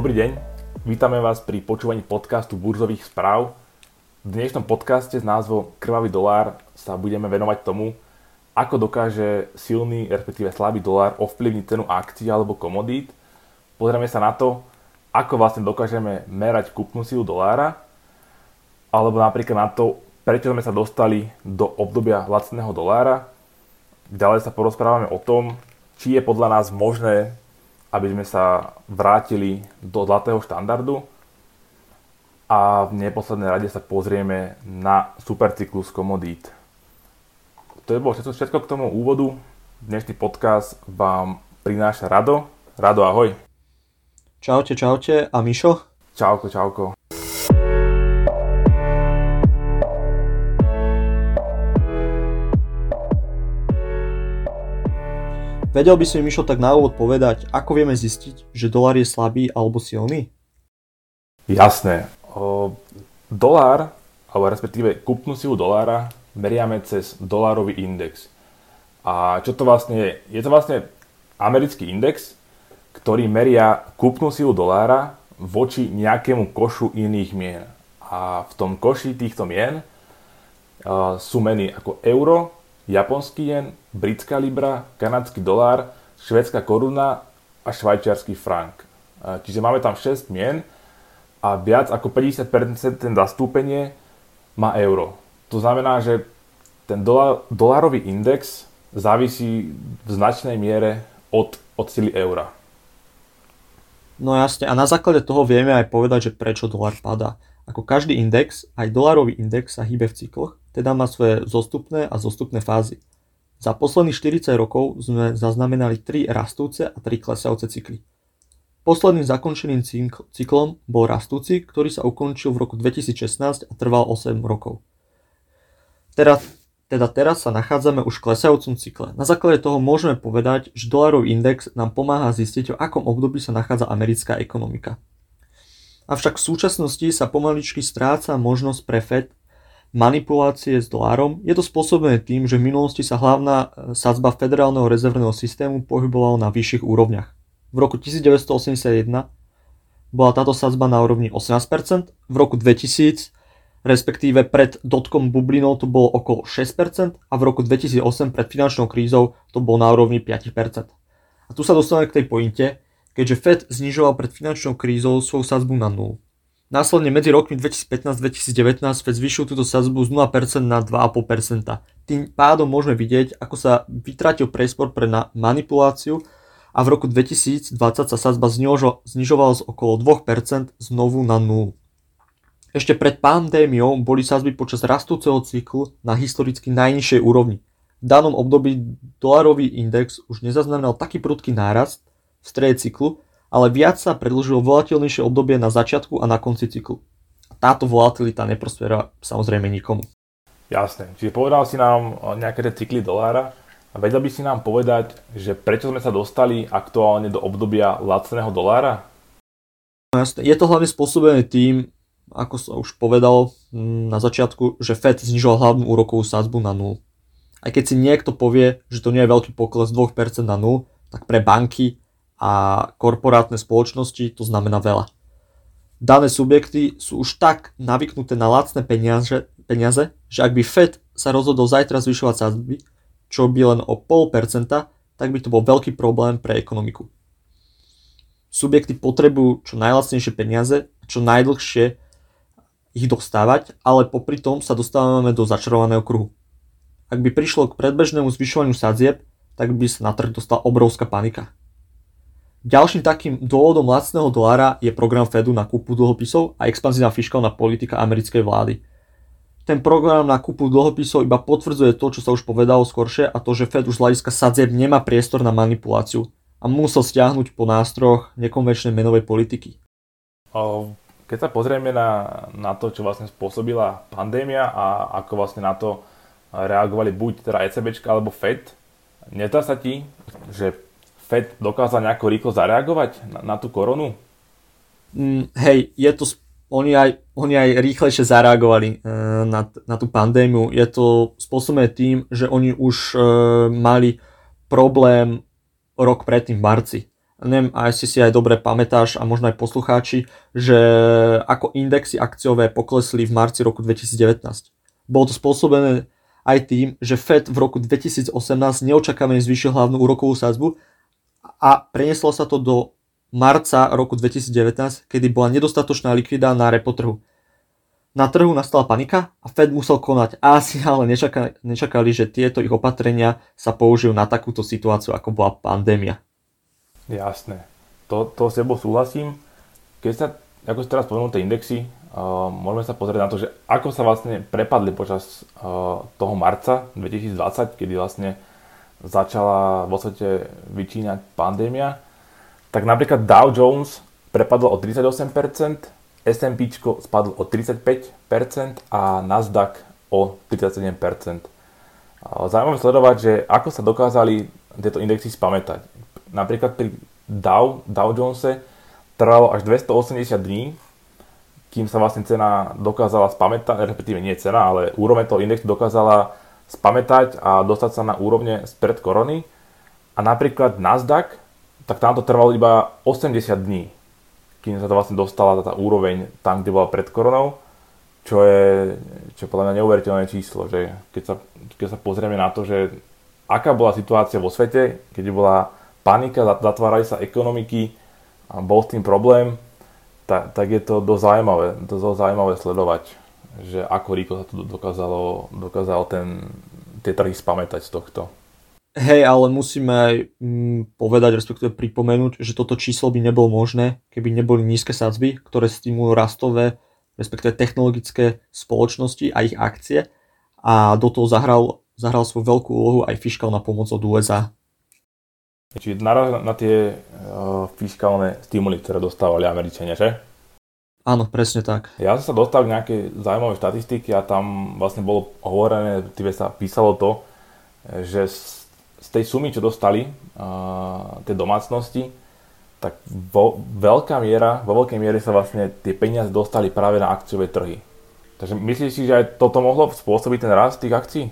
Dobrý deň, vítame vás pri počúvaní podcastu burzových správ. V dnešnom podcaste s názvom Krvavý dolár sa budeme venovať tomu, ako dokáže silný, respektíve slabý dolár ovplyvniť cenu akcií alebo komodít. Pozrieme sa na to, ako vlastne dokážeme merať kúpnu silu dolára, alebo napríklad na to, prečo sme sa dostali do obdobia lacného dolára. Ďalej sa porozprávame o tom, či je podľa nás možné, aby sme sa vrátili do zlatého štandardu a v neposlednej rade sa pozrieme na supercyklus komodít. To je bolo všetko, všetko k tomu úvodu. Dnešný podcast vám prináša Rado. Rado, ahoj. Čaute, čaute. A Mišo? Čauko, čauko. Vedel by si mi Mišo tak na úvod povedať, ako vieme zistiť, že dolár je slabý alebo silný? Jasné. O, dolár, alebo respektíve kúpnu silu dolára, meriame cez dolárový index. A čo to vlastne je? Je to vlastne americký index, ktorý meria kúpnu silu dolára voči nejakému košu iných mien. A v tom koši týchto mien uh, sú meny ako euro, japonský jen, britská libra, kanadský dolár, švedská koruna a švajčiarsky frank. Čiže máme tam 6 mien a viac ako 50% ten zastúpenie má euro. To znamená, že ten dolár, dolárový index závisí v značnej miere od, od sily eura. No jasne, a na základe toho vieme aj povedať, že prečo dolár padá. Ako každý index, aj dolárový index sa hýbe v cykloch, teda má svoje zostupné a zostupné fázy. Za posledných 40 rokov sme zaznamenali 3 rastúce a 3 klesajúce cykly. Posledným zakončeným cyklom bol rastúci, ktorý sa ukončil v roku 2016 a trval 8 rokov. Teraz, teda teraz sa nachádzame už v klesajúcom cykle. Na základe toho môžeme povedať, že dolárový index nám pomáha zistiť, o akom období sa nachádza americká ekonomika. Avšak v súčasnosti sa pomaličky stráca možnosť pre Fed manipulácie s dolárom. Je to spôsobené tým, že v minulosti sa hlavná e, sadzba federálneho rezervného systému pohybovala na vyšších úrovniach. V roku 1981 bola táto sadzba na úrovni 18%, v roku 2000 respektíve pred dotkom bublinou to bolo okolo 6% a v roku 2008 pred finančnou krízou to bolo na úrovni 5%. A tu sa dostávame k tej pointe, keďže Fed znižoval pred finančnou krízou svoju sadzbu na 0. Následne medzi rokmi 2015-2019 Fed zvyšil túto sadzbu z 0% na 2,5%. Tým pádom môžeme vidieť, ako sa vytratil priestor pre manipuláciu a v roku 2020 sa sadzba znižovala z okolo 2% znovu na 0. Ešte pred pandémiou boli sadzby počas rastúceho cyklu na historicky najnižšej úrovni. V danom období dolarový index už nezaznamenal taký prudký nárast, v strede cyklu, ale viac sa predlžilo volatilnejšie obdobie na začiatku a na konci cyklu. A táto volatilita neprospiera samozrejme nikomu. Jasne, čiže povedal si nám nejaké tie cykly dolára a vedel by si nám povedať, že prečo sme sa dostali aktuálne do obdobia lacného dolára? No jasne, je to hlavne spôsobené tým, ako sa už povedal mm, na začiatku, že Fed znižoval hlavnú úrokovú sázbu na 0. Aj keď si niekto povie, že to nie je veľký pokles 2% na 0, tak pre banky a korporátne spoločnosti to znamená veľa. Dané subjekty sú už tak navyknuté na lacné peniaze, peniaze, že ak by Fed sa rozhodol zajtra zvyšovať sadzby, čo by len o 0,5%, tak by to bol veľký problém pre ekonomiku. Subjekty potrebujú čo najlacnejšie peniaze, čo najdlhšie ich dostávať, ale popri tom sa dostávame do začarovaného kruhu. Ak by prišlo k predbežnému zvyšovaniu sadzieb, tak by sa na trh dostala obrovská panika. Ďalším takým dôvodom lacného dolára je program Fedu na kúpu dlhopisov a expanzívna fiskálna politika americkej vlády. Ten program na kúpu dlhopisov iba potvrdzuje to, čo sa už povedalo skoršie a to, že Fed už z hľadiska sadzieb nemá priestor na manipuláciu a musel stiahnuť po nástrojoch nekonvenčnej menovej politiky. Keď sa pozrieme na, na to, čo vlastne spôsobila pandémia a ako vlastne na to reagovali buď teda ECB alebo Fed, nezdá sa ti, že Fed dokázal nejako rýchlo zareagovať na, na tú koronu? Mm, hej, je to, oni, aj, oni aj rýchlejšie zareagovali e, na, na tú pandémiu. Je to spôsobené tým, že oni už e, mali problém rok predtým v marci. neviem, asi si aj dobre pamätáš a možno aj poslucháči, že ako indexy akciové poklesli v marci roku 2019. Bolo to spôsobené aj tým, že Fed v roku 2018 neočakávane zvýšil hlavnú úrokovú sadzbu a prenieslo sa to do marca roku 2019, kedy bola nedostatočná likvida na repo. Na trhu nastala panika a Fed musel konať. Asi ale nečakali, nečakali, že tieto ich opatrenia sa použijú na takúto situáciu, ako bola pandémia. Jasné. To, to s tebou súhlasím. Keď sa, ako si teraz spomenul tie indexy, uh, môžeme sa pozrieť na to, že ako sa vlastne prepadli počas uh, toho marca 2020, kedy vlastne začala vo svete vyčínať pandémia, tak napríklad Dow Jones prepadol o 38%, S&P spadlo o 35% a Nasdaq o 37%. Zaujímavé sledovať, že ako sa dokázali tieto indexy spamätať. Napríklad pri Dow, Dow Jonese trvalo až 280 dní, kým sa vlastne cena dokázala spamätať, respektíve nie cena, ale úroveň toho indexu dokázala spamätať a dostať sa na úrovne spred korony. A napríklad Nasdaq, tak tam to trvalo iba 80 dní kým sa to vlastne dostala tá úroveň tam, kde bola pred koronou, čo je, čo je podľa mňa neuveriteľné číslo, že keď sa, keď sa pozrieme na to, že aká bola situácia vo svete, keď bola panika, zatvárali sa ekonomiky, a bol s tým problém, tak, tak je to dosť zaujímavé, dosť zaujímavé sledovať, že ako rýchlo sa to dokázalo, dokázalo ten, tie trhy spamätať z tohto. Hej, ale musíme aj mm, povedať, respektíve pripomenúť, že toto číslo by nebolo možné, keby neboli nízke sadzby, ktoré stimulujú rastové, respektíve technologické spoločnosti a ich akcie. A do toho zahral, zahral svoju veľkú úlohu aj fiskálna pomoc od USA. Čiže naraz na tie uh, fiskálne stimuly, ktoré dostávali Američania, že? Áno, presne tak. Ja som sa dostal k nejakej zaujímavej štatistiky a tam vlastne bolo hovorené, tým sa písalo to, že z tej sumy, čo dostali uh, tie domácnosti, tak vo, veľká miera, vo veľkej miere sa vlastne tie peniaze dostali práve na akciové trhy. Takže myslíš si, že aj toto mohlo spôsobiť ten rast tých akcií?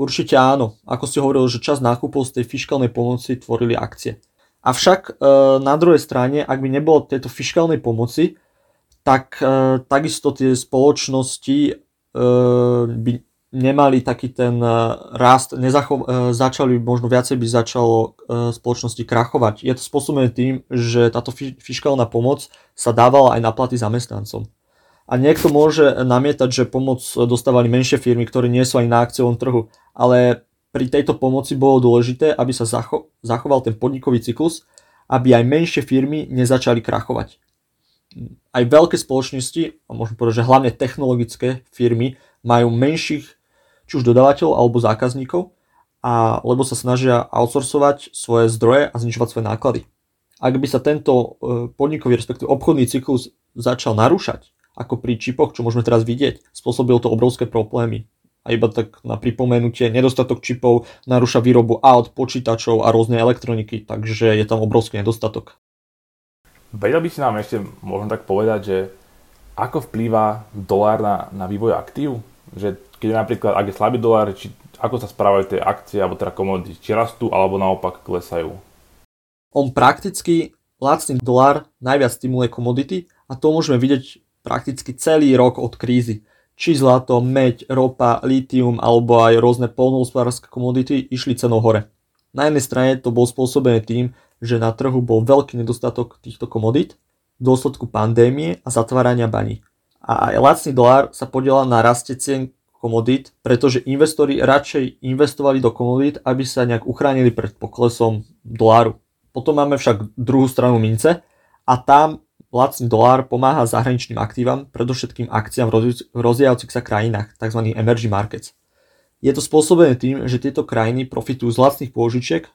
Určite áno. Ako si hovoril, že čas nákupov z tej fiskálnej pomoci tvorili akcie. Avšak e, na druhej strane, ak by nebolo tejto fiskálnej pomoci, tak e, takisto tie spoločnosti e, by nemali taký ten e, rast, nezacho- e, začali, možno viacej by začalo e, spoločnosti krachovať. Je to spôsobené tým, že táto fiskálna pomoc sa dávala aj na platy zamestnancom. A niekto môže namietať, že pomoc dostávali menšie firmy, ktoré nie sú ani na akciovom trhu, ale pri tejto pomoci bolo dôležité, aby sa zacho- zachoval ten podnikový cyklus, aby aj menšie firmy nezačali krachovať. Aj veľké spoločnosti, a môžem povedať, že hlavne technologické firmy, majú menších či už dodávateľov alebo zákazníkov, a, lebo sa snažia outsourcovať svoje zdroje a znižovať svoje náklady. Ak by sa tento e, podnikový, respektíve obchodný cyklus začal narúšať, ako pri čipoch, čo môžeme teraz vidieť, spôsobil to obrovské problémy. A iba tak na pripomenutie, nedostatok čipov narúša výrobu aut, počítačov a rôznej elektroniky, takže je tam obrovský nedostatok. Vedel by si nám ešte možno tak povedať, že ako vplýva dolár na, na vývoj aktív? Že keď napríklad, ak je slabý dolár, či, ako sa správajú tie akcie alebo teda komodity, či rastú alebo naopak klesajú? On prakticky, lacný dolár najviac stimuluje komodity a to môžeme vidieť prakticky celý rok od krízy. Či zlato, meď, ropa, litium alebo aj rôzne polnohospodárske komodity išli cenou hore. Na jednej strane to bolo spôsobené tým, že na trhu bol veľký nedostatok týchto komodít v dôsledku pandémie a zatvárania baní. A aj lacný dolár sa podielal na raste cien komodít, pretože investori radšej investovali do komodít, aby sa nejak uchránili pred poklesom doláru. Potom máme však druhú stranu mince a tam lacný dolár pomáha zahraničným aktívam, predovšetkým akciám v rozvíjajúcich sa krajinách, tzv. emerging markets. Je to spôsobené tým, že tieto krajiny profitujú z lacných pôžičiek,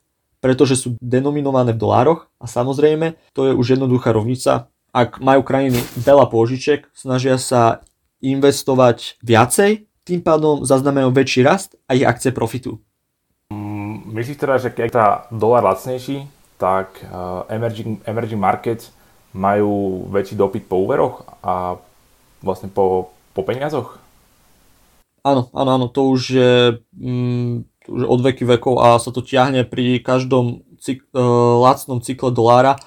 pretože sú denominované v dolároch a samozrejme to je už jednoduchá rovnica. Ak majú krajiny veľa pôžičiek, snažia sa investovať viacej tým pádom zaznamenajú väčší rast a ich akcie profitujú. Mm, myslíš teda, že keď tá dolar lacnejší, tak uh, emerging, emerging markets majú väčší dopyt po úveroch a vlastne po, po peniazoch? Áno, áno, áno, to už je, mm, už od veky vekov a sa to ťahne pri každom cyk, uh, lacnom cykle dolára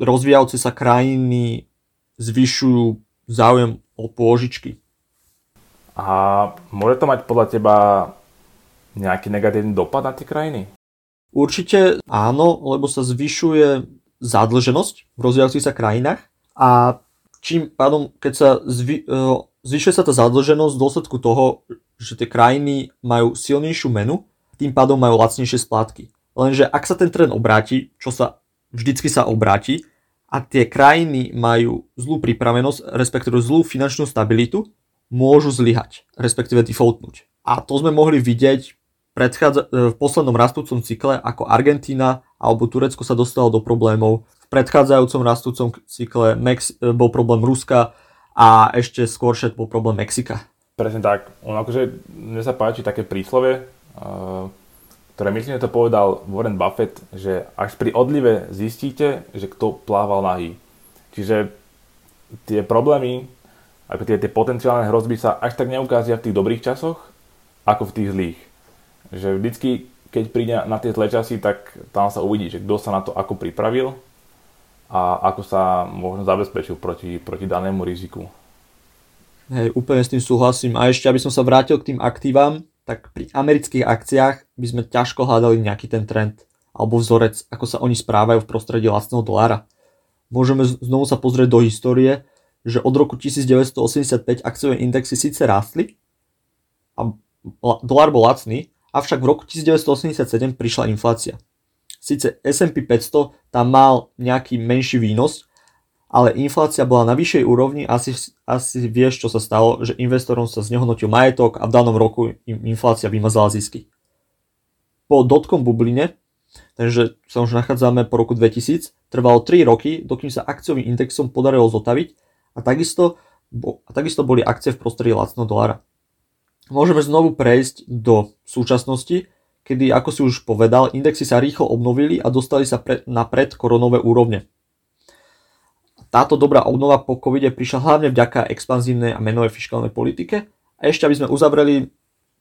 rozvíjajúce sa krajiny zvyšujú záujem o pôžičky. A môže to mať podľa teba nejaký negatívny dopad na tie krajiny? Určite áno, lebo sa zvyšuje zadlženosť v rozvíjajúcich sa krajinách a čím pádom, keď sa zvy, e, zvyšuje sa tá zadlženosť v dôsledku toho, že tie krajiny majú silnejšiu menu, tým pádom majú lacnejšie splátky. Lenže ak sa ten trend obráti, čo sa vždycky sa obráti, a tie krajiny majú zlú pripravenosť, respektíve zlú finančnú stabilitu, môžu zlyhať, respektíve defaultnúť. A to sme mohli vidieť v poslednom rastúcom cykle, ako Argentína alebo Turecko sa dostalo do problémov. V predchádzajúcom rastúcom cykle Mex- bol problém Ruska a ešte skôršie bol problém Mexika. Presne tak. On akože, mne sa páči také príslovie, ktoré myslím, že to povedal Warren Buffett, že až pri odlive zistíte, že kto plával nahý. Čiže tie problémy, ako tie, tie potenciálne hrozby sa až tak neukázia v tých dobrých časoch, ako v tých zlých. Že vždycky, keď príde na tie zlé časy, tak tam sa uvidí, že kto sa na to ako pripravil a ako sa možno zabezpečil proti, proti danému riziku. Hej, úplne s tým súhlasím. A ešte, aby som sa vrátil k tým aktívam, tak pri amerických akciách by sme ťažko hľadali nejaký ten trend alebo vzorec, ako sa oni správajú v prostredí vlastného dolára. Môžeme znovu sa pozrieť do histórie že od roku 1985 akciové indexy síce rástli a dolár bol lacný, avšak v roku 1987 prišla inflácia. Sice S&P 500 tam mal nejaký menší výnos, ale inflácia bola na vyššej úrovni asi, asi vieš, čo sa stalo, že investorom sa znehodnotil majetok a v danom roku im inflácia vymazala zisky. Po dotkom bubline, takže sa už nachádzame po roku 2000, trvalo 3 roky, dokým sa akciovým indexom podarilo zotaviť a takisto, a takisto boli akcie v prostredí lacného dolára. Môžeme znovu prejsť do súčasnosti, kedy, ako si už povedal, indexy sa rýchlo obnovili a dostali sa pre, na predkoronové úrovne. Táto dobrá obnova po covide prišla hlavne vďaka expanzívnej a menovej fiskálnej politike. A ešte, aby sme uzavreli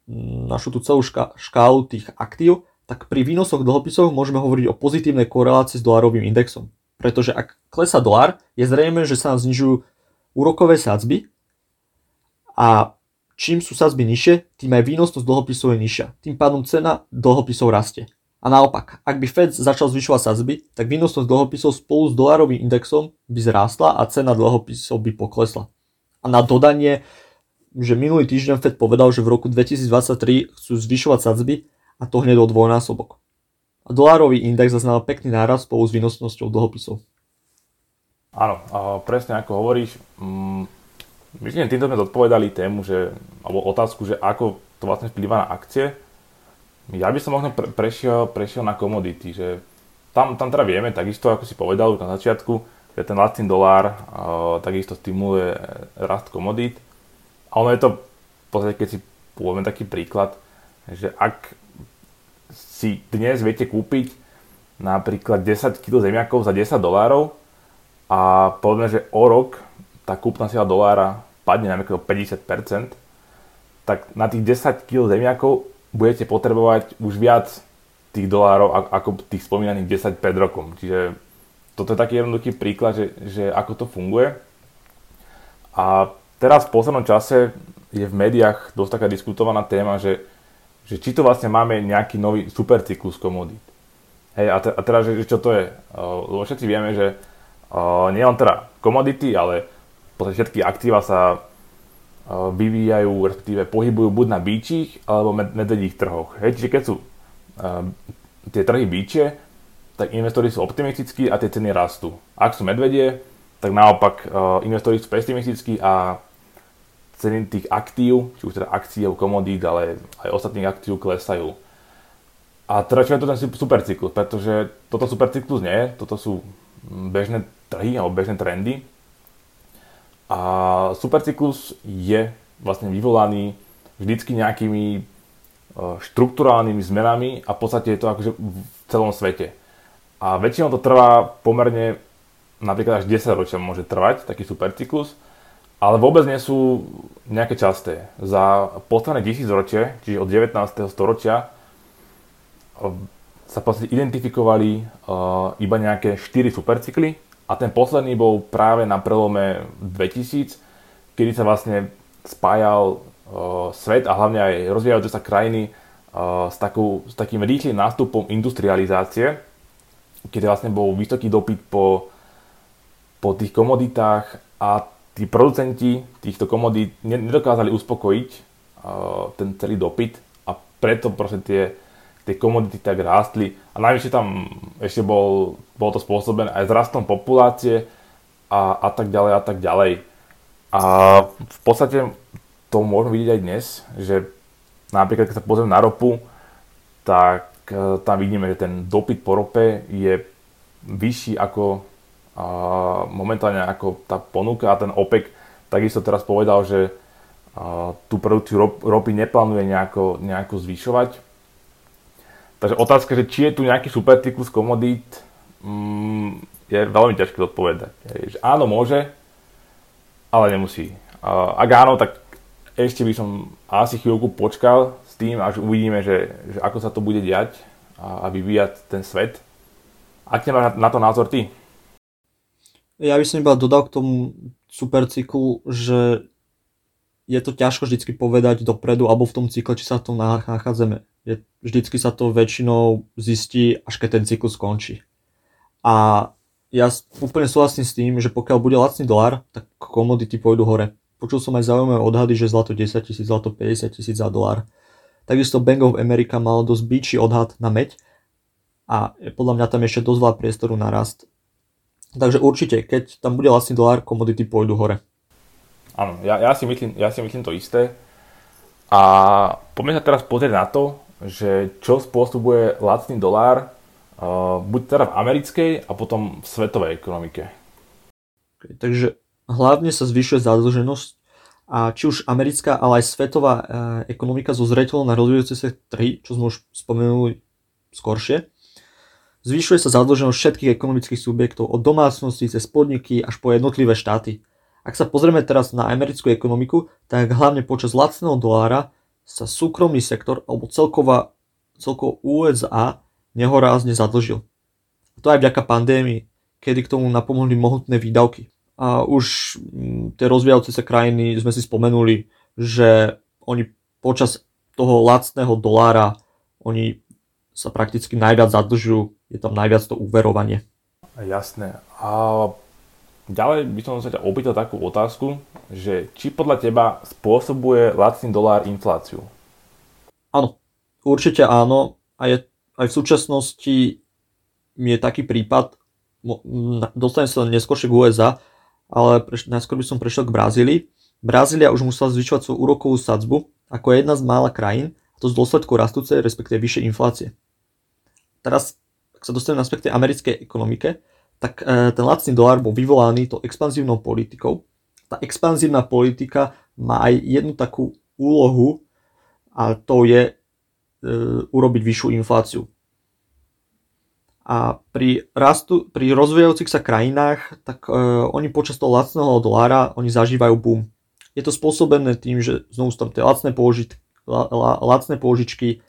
mm, našu tú celú ška- škálu tých aktív, tak pri výnosoch dlhopisov môžeme hovoriť o pozitívnej korelácii s dolarovým indexom. Pretože ak klesa dolár, je zrejme, že sa nám znižujú úrokové sadzby a čím sú sadzby nižšie, tým aj výnosnosť dlhopisov je nižšia. Tým pádom cena dlhopisov rastie. A naopak, ak by Fed začal zvyšovať sadzby, tak výnosnosť dlhopisov spolu s dolárovým indexom by zrástla a cena dlhopisov by poklesla. A na dodanie, že minulý týždeň Fed povedal, že v roku 2023 chcú zvyšovať sadzby a to hneď o dvojnásobok. A dolárový index zaznamenal pekný náraz spolu s výnosnosťou dlhopisov. Áno, presne ako hovoríš. Mm, myslím, týmto sme zodpovedali tému, že, alebo otázku, že ako to vlastne vplýva na akcie. Ja by som možno pre, prešiel, prešiel na komodity, že tam, tam teda vieme, takisto ako si povedal už na začiatku, že ten lacný dolár uh, takisto stimuluje rast komodít. A ono je to, v podstate, keď si povieme taký príklad, že ak si dnes viete kúpiť napríklad 10 kg zemiakov za 10 dolárov, a povedzme, že o rok tá kúpna sila dolára padne na 50%, tak na tých 10 kg zemiakov budete potrebovať už viac tých dolárov ako tých spomínaných 10 pred rokom. Čiže toto je taký jednoduchý príklad, že, že ako to funguje. A teraz v poslednom čase je v médiách dosť taká diskutovaná téma, že, že či to vlastne máme nejaký nový supercyklus komodít. Hej, a, te, a teraz, že, čo to je? Lebo všetci vieme, že nie len teda komodity, ale podstate všetky aktíva sa vyvíjajú, respektíve pohybujú buď na bíčich alebo medvedích trhoch. Hej, čiže keď sú tie trhy bíče, tak investori sú optimistickí a tie ceny rastú. Ak sú medvedie, tak naopak investori sú pesimistickí a ceny tých aktív, či už teda akcií alebo komodít, ale aj ostatných aktív klesajú. A čo je to ten supercyklus, pretože toto supercyklus nie toto sú bežné trhy alebo bežné trendy. A supercyklus je vlastne vyvolaný vždycky nejakými e, štruktúrálnymi zmenami a v podstate je to akože v celom svete. A väčšinou to trvá pomerne napríklad až 10 ročia môže trvať taký supercyklus, ale vôbec nie sú nejaké časté. Za posledné 1000 ročie, čiže od 19. storočia, sa podstate identifikovali uh, iba nejaké 4 supercykly a ten posledný bol práve na prelome 2000, kedy sa vlastne spájal uh, svet a hlavne aj rozvíjajúce sa krajiny uh, s, takou, s takým rýchlým nástupom industrializácie, kedy vlastne bol vysoký dopyt po, po tých komoditách a tí producenti týchto komodít nedokázali uspokojiť uh, ten celý dopyt a preto proste tie tie komodity tak rástli. A najvyššie tam ešte bol, bolo to spôsobené aj s rastom populácie a, a tak ďalej a tak ďalej. A v podstate to môžeme vidieť aj dnes, že napríklad keď sa pozrieme na ropu, tak e, tam vidíme, že ten dopyt po rope je vyšší ako a momentálne ako tá ponuka. A ten OPEC takisto teraz povedal, že a, tú produkciu ropy neplánuje nejako, nejako zvyšovať Takže otázka, že či je tu nejaký supercyklus komodít, mm, je veľmi ťažké odpovedať. Áno, môže, ale nemusí. Ak áno, tak ešte by som asi chvíľku počkal s tým, až uvidíme, že, že ako sa to bude diať a, a vyvíjať ten svet. Aký máš na to názor ty? Ja by som iba dodal k tomu supercyklu, že je to ťažko vždy povedať dopredu alebo v tom cykle, či sa v tom nachádzame je, vždycky sa to väčšinou zistí, až keď ten cyklus skončí. A ja úplne súhlasím s tým, že pokiaľ bude lacný dolar, tak komodity pôjdu hore. Počul som aj zaujímavé odhady, že zlato 10 tisíc, zlato 50 tisíc za dolar. Takisto Bank of America mal dosť býčí odhad na meď a podľa mňa tam ešte dosť veľa priestoru na rast. Takže určite, keď tam bude lacný dolár, komodity pôjdu hore. Áno, ja, ja, si myslím, ja si myslím to isté. A poďme sa teraz pozrieť na to, že čo spôsobuje lacný dolár uh, buď teda v americkej a potom v svetovej ekonomike. Takže hlavne sa zvyšuje zadlženosť a či už americká, ale aj svetová uh, ekonomika zo zreteľom na rozvíjajúce sa trhy, čo sme už spomenuli skoršie, zvyšuje sa zadlženosť všetkých ekonomických subjektov od domácnosti cez podniky až po jednotlivé štáty. Ak sa pozrieme teraz na americkú ekonomiku, tak hlavne počas lacného dolára sa súkromný sektor alebo celková, celkovo USA nehorázne zadlžil. A to aj vďaka pandémii, kedy k tomu napomohli mohutné výdavky. A už mm, tie rozvíjajúce sa krajiny sme si spomenuli, že oni počas toho lacného dolára oni sa prakticky najviac zadlžujú, je tam najviac to uverovanie. Jasné. A Ďalej by som sa ťa opýtal takú otázku, že či podľa teba spôsobuje lacný dolár infláciu? Áno, určite áno. A je, aj v súčasnosti je taký prípad, dostanem sa neskôršie k USA, ale preš, najskôr by som prešiel k Brazílii. Brazília už musela zvyšovať svoju úrokovú sadzbu ako jedna z mála krajín, a to z dôsledku rastúcej, respektíve vyššej inflácie. Teraz, ak sa dostanem na aspekte americkej ekonomike, tak e, ten lacný dolár bol vyvolaný tou expanzívnou politikou. Tá expanzívna politika má aj jednu takú úlohu a to je e, urobiť vyššiu infláciu. A pri, rastu, pri rozvíjajúcich sa krajinách, tak e, oni počas toho lacného dolára oni zažívajú boom. Je to spôsobené tým, že znovu tam tie lacné, použit, la, la, lacné použičky,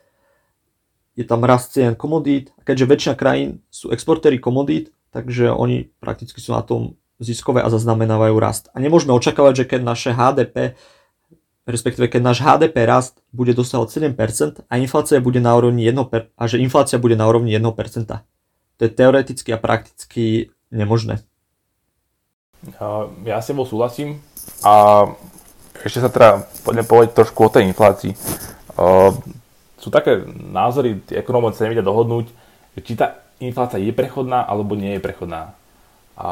je tam rast cien komodít. A keďže väčšina krajín sú exportéry komodít, takže oni prakticky sú na tom ziskové a zaznamenávajú rast. A nemôžeme očakávať, že keď naše HDP, respektíve keď náš HDP rast bude dosahovať 7% a inflácia bude na úrovni 1%, a že inflácia bude na úrovni 1%. To je teoreticky a prakticky nemožné. Ja s tebou súhlasím a ešte sa teda poďme povedať trošku o tej inflácii. Sú také názory, ekonómovia sa nevedia dohodnúť, či tá inflácia je prechodná alebo nie je prechodná. A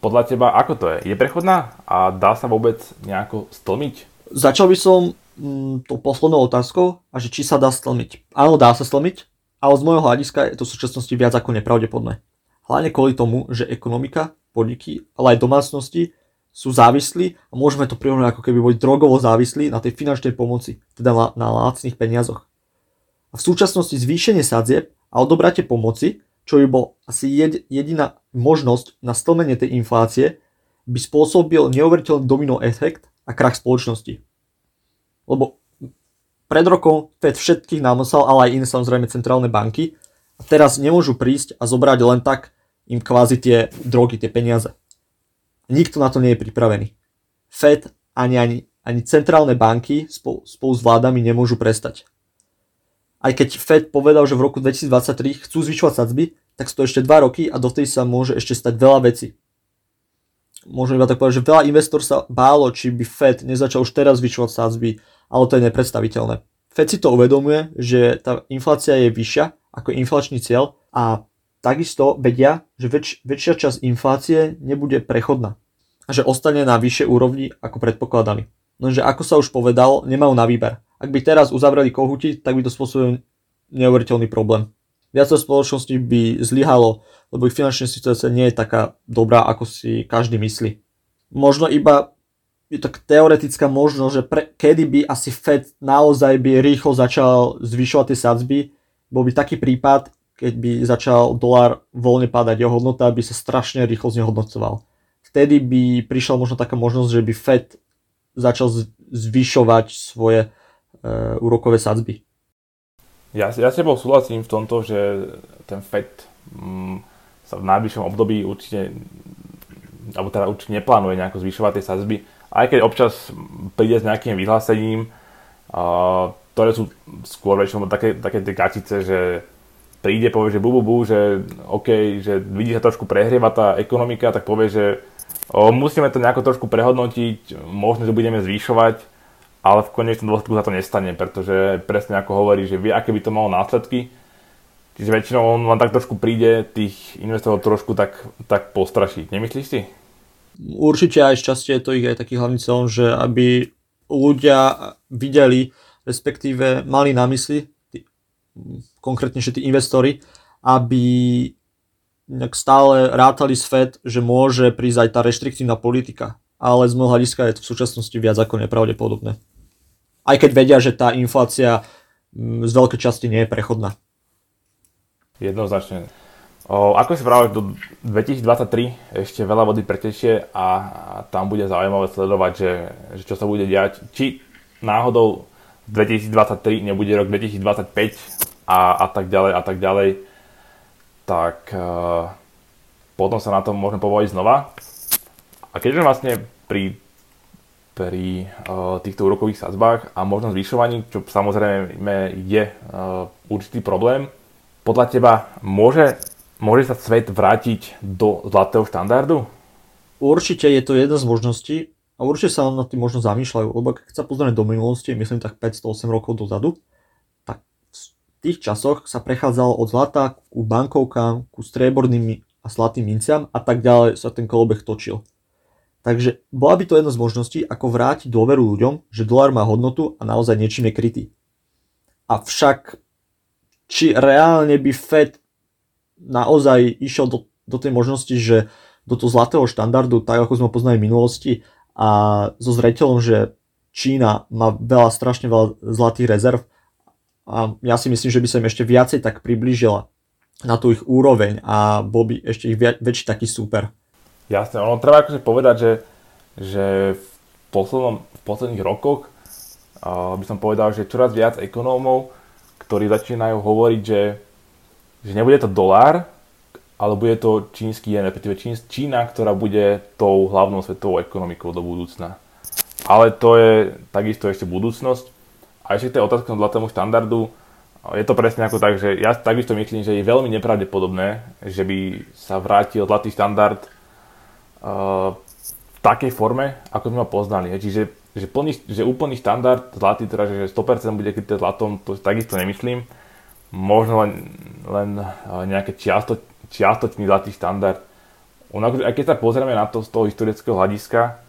podľa teba, ako to je? Je prechodná a dá sa vôbec nejako stlmiť? Začal by som mm, tou poslednou otázkou a že či sa dá stlmiť. Áno, dá sa stlmiť, ale z môjho hľadiska je to v súčasnosti viac ako nepravdepodobné. Hlavne kvôli tomu, že ekonomika, podniky, ale aj domácnosti sú závislí a môžeme to prirovnať ako keby boli drogovo závislí na tej finančnej pomoci, teda na, na lacných peniazoch. A v súčasnosti zvýšenie sadzieb a odobratie pomoci, čo by bol asi jediná možnosť na stlmenie tej inflácie, by spôsobil neuveriteľný domino efekt a krach spoločnosti. Lebo pred rokom Fed všetkých námosal, ale aj iné samozrejme centrálne banky A teraz nemôžu prísť a zobrať len tak im kvázi tie drogy, tie peniaze. Nikto na to nie je pripravený. Fed ani, ani, ani centrálne banky spolu, spolu s vládami nemôžu prestať. Aj keď Fed povedal, že v roku 2023 chcú zvyšovať sadzby, tak sú to ešte 2 roky a dovtedy sa môže ešte stať veľa vecí môžem iba tak povedať, že veľa investor sa bálo, či by Fed nezačal už teraz zvyšovať sázby, ale to je nepredstaviteľné. Fed si to uvedomuje, že tá inflácia je vyššia ako inflačný cieľ a takisto vedia, že väč, väčšia časť inflácie nebude prechodná a že ostane na vyššej úrovni ako predpokladali. Lenže ako sa už povedal, nemajú na výber. Ak by teraz uzavreli kohuti, tak by to spôsobil neuveriteľný problém. Viac spoločností by zlyhalo lebo ich finančná situácia nie je taká dobrá, ako si každý myslí. Možno iba je to teoretická možnosť, že pre, kedy by asi Fed naozaj by rýchlo začal zvyšovať tie sadzby, bol by taký prípad, keď by začal dolár voľne padať, jeho hodnota by sa strašne rýchlo znehodnocoval. Vtedy by prišla možno taká možnosť, že by Fed začal zvyšovať svoje úrokové sadzby. Ja, ja s tebou súhlasím v tomto, že ten Fed mm, sa v najbližšom období určite, alebo teda určite neplánuje nejako zvyšovať tie sazby, aj keď občas príde s nejakým vyhlásením, uh, ktoré sú skôr väčšinou také, také tie kačice, že príde, povie, že bu, bu, bu že OK, že vidí sa trošku prehrieva tá ekonomika, tak povie, že o, musíme to nejako trošku prehodnotiť, možno, že budeme zvyšovať, ale v konečnom dôsledku sa to nestane, pretože presne ako hovorí, že vie, aké by to malo následky, Čiže väčšinou on vám tak trošku príde tých investorov trošku tak, tak postrašiť. Nemyslíš si? Určite aj šťastie je to ich aj taký hlavný cieľ, že aby ľudia videli, respektíve mali na mysli, tí, konkrétnejšie tí investori, aby stále rátali s Fed, že môže prísť aj tá reštriktívna politika. Ale z môjho hľadiska je to v súčasnosti viac ako nepravdepodobné. Aj keď vedia, že tá inflácia mm, z veľkej časti nie je prechodná. Jednoznačne. O, ako si práve do 2023 ešte veľa vody pretečie a, tam bude zaujímavé sledovať, že, že čo sa bude diať. Či náhodou 2023 nebude rok 2025 a, a tak ďalej a tak ďalej, tak uh, potom sa na tom môžeme povoliť znova. A keďže vlastne pri, pri uh, týchto úrokových sadzbách a možno zvyšovaní, čo samozrejme je uh, určitý problém, podľa teba môže, môže sa svet vrátiť do zlatého štandardu? Určite je to jedna z možností a určite sa na tým možno zamýšľajú, lebo keď sa pozrieme do minulosti, myslím tak 508 rokov dozadu, tak v tých časoch sa prechádzalo od zlata ku bankovkám, ku strieborným a zlatým minciam a tak ďalej sa ten kolobeh točil. Takže bola by to jedna z možností, ako vrátiť dôveru ľuďom, že dolár má hodnotu a naozaj niečím je krytý. Avšak či reálne by Fed naozaj išiel do, do tej možnosti, že do toho zlatého štandardu, tak ako sme ho poznali v minulosti a so zreteľom, že Čína má veľa, strašne veľa zlatých rezerv a ja si myslím, že by sa im ešte viacej tak priblížila na tú ich úroveň a bol by ešte ich väčší taký super. Jasne, ono treba akože povedať, že, že v, poslednom, v posledných rokoch uh, by som povedal, že čoraz viac ekonómov ktorí začínajú hovoriť, že, že nebude to dolár, ale bude to čínsky jen, respektíve Čína, ktorá bude tou hlavnou svetovou ekonomikou do budúcna. Ale to je takisto ešte budúcnosť. A ešte tej otázka zlatému štandardu, je to presne ako tak, že ja takisto myslím, že je veľmi nepravdepodobné, že by sa vrátil zlatý štandard v takej forme, ako sme ho poznali. Čiže že, plný, že úplný štandard zlatý, teda že 100% bude kryté zlatom, to takisto nemyslím. Možno len, len nejaké čiasto, čiastočný zlatý štandard. Ono, akože, aj keď sa pozrieme na to z toho historického hľadiska,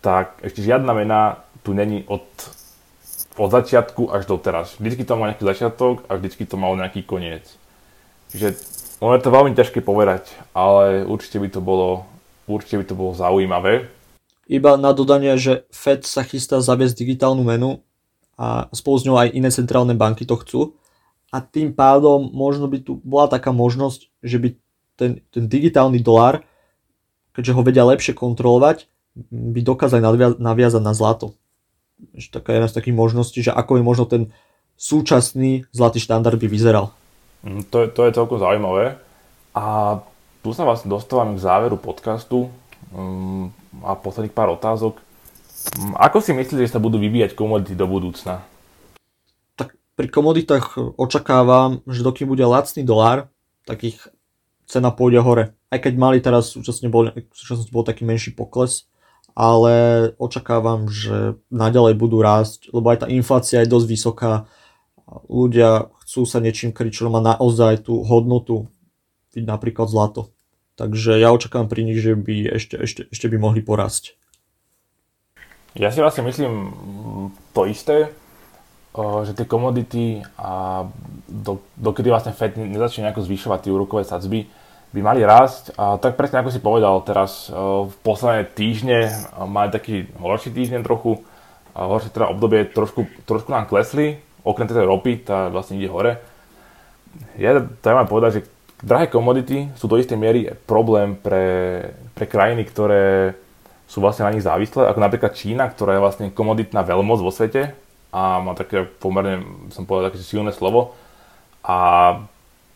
tak ešte žiadna mena tu není od, od začiatku až do teraz. Vždycky to má nejaký začiatok a vždycky to malo nejaký koniec. Čiže ono je to veľmi ťažké povedať, ale určite by to bolo, určite by to bolo zaujímavé. Iba na dodanie, že Fed sa chystá zaviesť digitálnu menu a spolu s ňou aj iné centrálne banky to chcú. A tým pádom možno by tu bola taká možnosť, že by ten, ten digitálny dolár, keďže ho vedia lepšie kontrolovať, by dokázali navia- naviazať na zlato. Taká jedna z takých možností, že ako je možno ten súčasný zlatý štandard by vyzeral. Mm, to, je, to je celkom zaujímavé. A tu sa vlastne dostávame k záveru podcastu um, a posledných pár otázok. Um, ako si myslíte, že sa budú vyvíjať komodity do budúcna? Tak pri komoditách očakávam, že dokým bude lacný dolár, tak ich cena pôjde hore. Aj keď mali teraz súčasne bol, v súčasnosti bol taký menší pokles, ale očakávam, že naďalej budú rásť, lebo aj tá inflácia je dosť vysoká. Ľudia chcú sa niečím kryť, má naozaj tú hodnotu, napríklad zlato. Takže ja očakávam pri nich, že by ešte, ešte, ešte by mohli porásť. Ja si vlastne myslím to isté, že tie komodity a do, dokedy vlastne Fed nezačne nejako zvyšovať tie úrokové sadzby, by mali rásť. A tak presne ako si povedal, teraz v posledné týždne mali taký horší týždeň trochu, horšie teda obdobie trošku, trošku nám klesli, okrem tej ropy, tá vlastne ide hore. Ja treba povedať, že drahé komodity sú do istej miery problém pre, pre krajiny, ktoré sú vlastne na nich závislé, ako napríklad Čína, ktorá je vlastne komoditná veľmoc vo svete a má také pomerne, som povedal, také silné slovo. A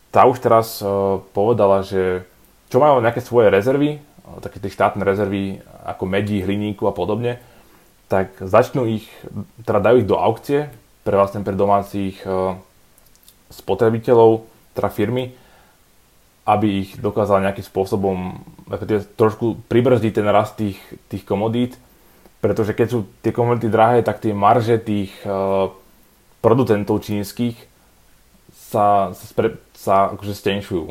tá už teraz uh, povedala, že čo majú nejaké svoje rezervy, uh, také tie štátne rezervy ako medí, hliníku a podobne, tak začnú ich, teda dajú ich do aukcie pre vlastne pre domácich uh, spotrebiteľov, teda firmy aby ich dokázal nejakým spôsobom trošku pribrzdiť ten rast tých, tých komodít, pretože keď sú tie komodity drahé, tak tie marže tých uh, producentov čínskych sa, sa, spre, sa akože stenšujú.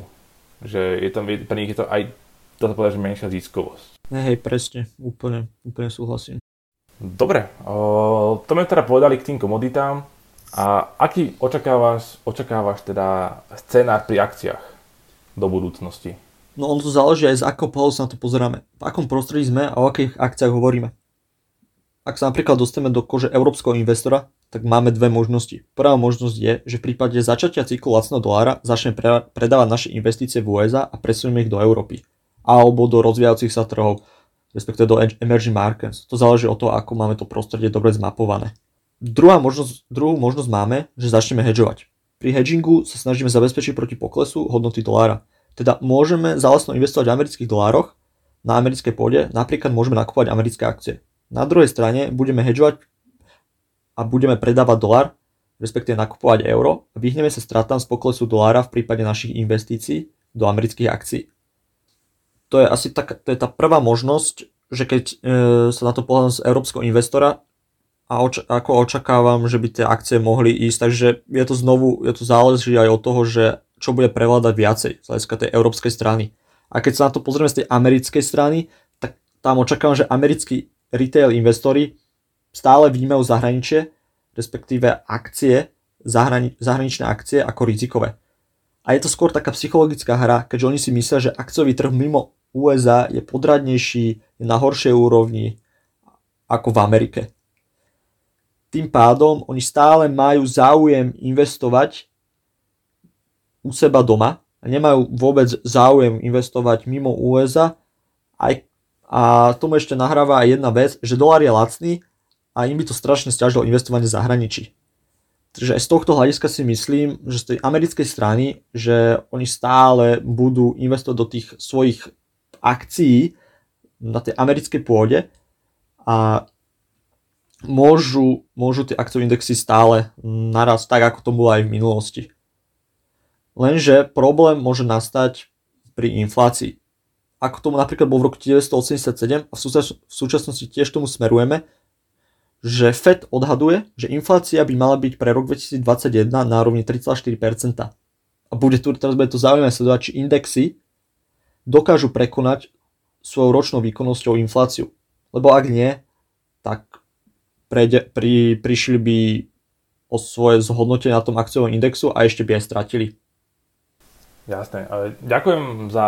Že je tam, pre nich je to aj, dá sa povedať, že menšia ziskovosť. Hej, presne, úplne, úplne súhlasím. Dobre, uh, to sme teda povedali k tým komoditám. A aký očakávaš, očakávaš teda scénár pri akciách? Do budúcnosti? No on to záleží aj z akého pohľadu sa na to pozeráme. V akom prostredí sme a o akých akciách hovoríme. Ak sa napríklad dostaneme do kože európskeho investora, tak máme dve možnosti. Prvá možnosť je, že v prípade začatia cyklu lacného dolára začne pre, predávať naše investície v USA a presunieme ich do Európy. Alebo do rozvíjajúcich sa trhov, respektíve do emerging markets. To záleží od toho, ako máme to prostredie dobre zmapované. Druhá možnosť, druhú možnosť máme, že začneme hedžovať. Pri hedgingu sa snažíme zabezpečiť proti poklesu hodnoty dolára. Teda môžeme zálesno investovať v amerických dolároch na americkej pôde, napríklad môžeme nakupovať americké akcie. Na druhej strane budeme hedžovať a budeme predávať dolár, respektíve nakupovať euro a vyhneme sa stratám z poklesu dolára v prípade našich investícií do amerických akcií. To je asi tak, to je tá prvá možnosť, že keď e, sa na to pohľadám z európskeho investora, a oč- ako očakávam, že by tie akcie mohli ísť, takže je to znovu, je to záleží aj od toho, že čo bude prevládať viacej z hľadiska tej európskej strany. A keď sa na to pozrieme z tej americkej strany, tak tam očakávam, že americkí retail investori stále vnímajú zahraničie, respektíve akcie, zahrani- zahraničné akcie ako rizikové. A je to skôr taká psychologická hra, keďže oni si myslia, že akciový trh mimo USA je podradnejší, je na horšej úrovni ako v Amerike tým pádom oni stále majú záujem investovať u seba doma a nemajú vôbec záujem investovať mimo USA. Aj, a tomu ešte nahráva aj jedna vec, že dolár je lacný a im by to strašne stiažilo investovanie v zahraničí. Takže aj z tohto hľadiska si myslím, že z tej americkej strany, že oni stále budú investovať do tých svojich akcií na tej americkej pôde a môžu, môžu tie akciové indexy stále naraz tak, ako to bolo aj v minulosti. Lenže problém môže nastať pri inflácii. Ako tomu napríklad bol v roku 1987 a v, súčasnosti tiež tomu smerujeme, že Fed odhaduje, že inflácia by mala byť pre rok 2021 na úrovni 3,4%. A bude tu, teraz bude to zaujímavé sledovať, či indexy dokážu prekonať svojou ročnou výkonnosťou infláciu. Lebo ak nie, prejde, pri, prišli by o svoje zhodnotenie na tom akciovom indexu a ešte by aj stratili. Jasné. Ďakujem za,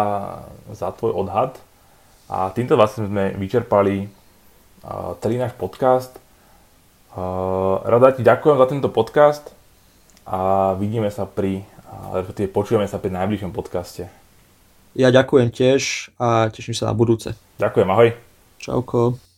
za tvoj odhad a týmto vlastne sme vyčerpali celý náš podcast. Rada ti ďakujem za tento podcast a vidíme sa pri, počujeme sa pri najbližšom podcaste. Ja ďakujem tiež a teším sa na budúce. Ďakujem, ahoj. Čauko.